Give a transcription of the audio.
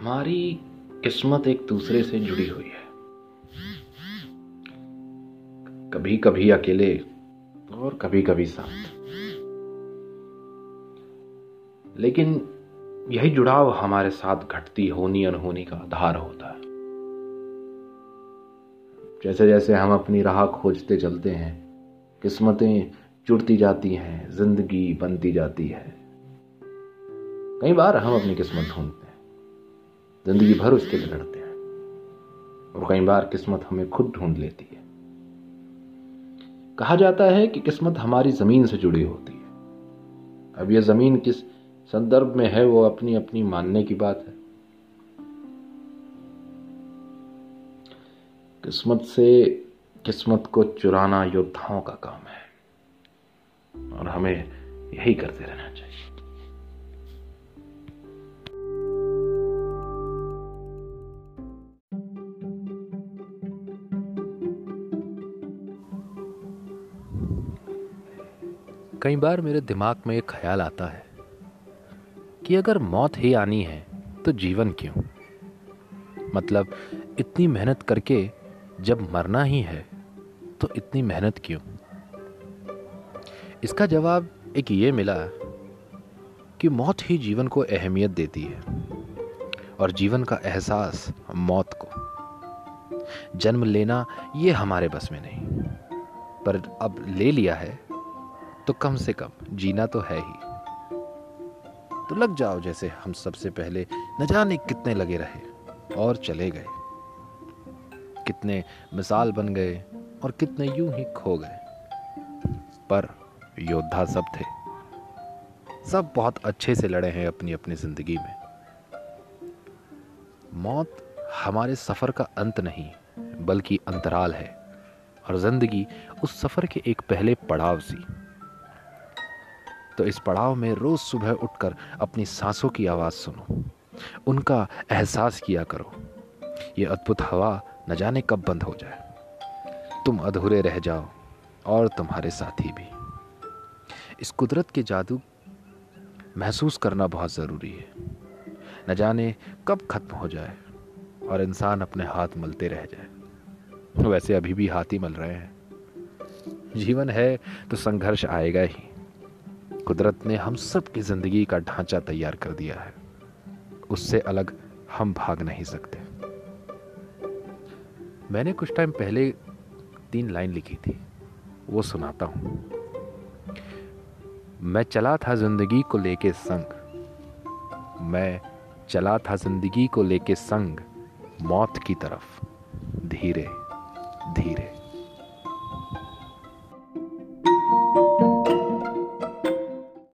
हमारी किस्मत एक दूसरे से जुड़ी हुई है। कभी कभी अकेले और कभी कभी साथ। लेकिन यही जुड़ाव हमारे साथ घटती होनी अनहोनी का आधार होता है। जैसे जैसे हम अपनी राह खोजते चलते हैं, किस्मतें जुड़ती जाती हैं, ज़िंदगी बनती जाती है। कई बार हम अपनी किस्मत ढूंढते हैं। ज़िंदगी भर उसके लिए लड़ते हैं। और कई बार किस्मत हमें खुद ढूंढ लेती है। कहा जाता है कि किस्मत हमारी ज़मीन से जुड़ी होती है। अब यह ज़मीन किस संदर्भ में है, वो अपनी अपनी मानने की बात है। किस्मत से किस्मत को चुराना योद्धाओं का काम है। और हमें यही करते रहना चाहिए। कई बार मेरे दिमाग में एक ख्याल आता है कि अगर मौत ही आनी है तो जीवन क्यों? मतलब इतनी मेहनत करके जब मरना ही है तो इतनी मेहनत क्यों? इसका जवाब एक ये मिला कि मौत ही जीवन को अहमियत देती है, और जीवन का एहसास मौत को। जन्म लेना ये हमारे बस में नहीं, पर अब ले लिया है तो कम से कम जीना तो है ही। तो लग जाओ जैसे हम सबसे पहले न जाने कितने लगे रहे और चले गए। कितने मिसाल बन गए और कितने यूँ ही खो गए। पर योद्धा सब थे। सब बहुत अच्छे से लड़े हैं अपनी अपनी ज़िंदगी में। मौत हमारे सफ़र का अंत नहीं, बल्कि अंतराल है। और ज़िंदगी उस सफ़र के एक पहले पड़ाव सी। तो इस पड़ाव में रोज सुबह उठकर अपनी सांसों की आवाज़ सुनो। उनका एहसास किया करो। ये अद्भुत हवा न जाने कब बंद हो जाए। तुम अधूरे रह जाओ और तुम्हारे साथी भी। इस कुदरत के जादू महसूस करना बहुत ज़रूरी है। न जाने कब खत्म हो जाए और इंसान अपने हाथ मलते रह जाए। वैसे अभी भी हाथ ही मल रहे हैं। जीवन है तो संघर्ष आएगा ही। कुदरत ने हम सब की ज़िंदगी का ढांचा तैयार कर दिया है। उससे अलग हम भाग नहीं सकते। मैंने कुछ टाइम पहले तीन लाइन लिखी थी। वो सुनाता हूँ। मैं चला था ज़िंदगी को लेके संग। मैं चला था ज़िंदगी को लेके संग। मौत की तरफ़। धीरे धीरे।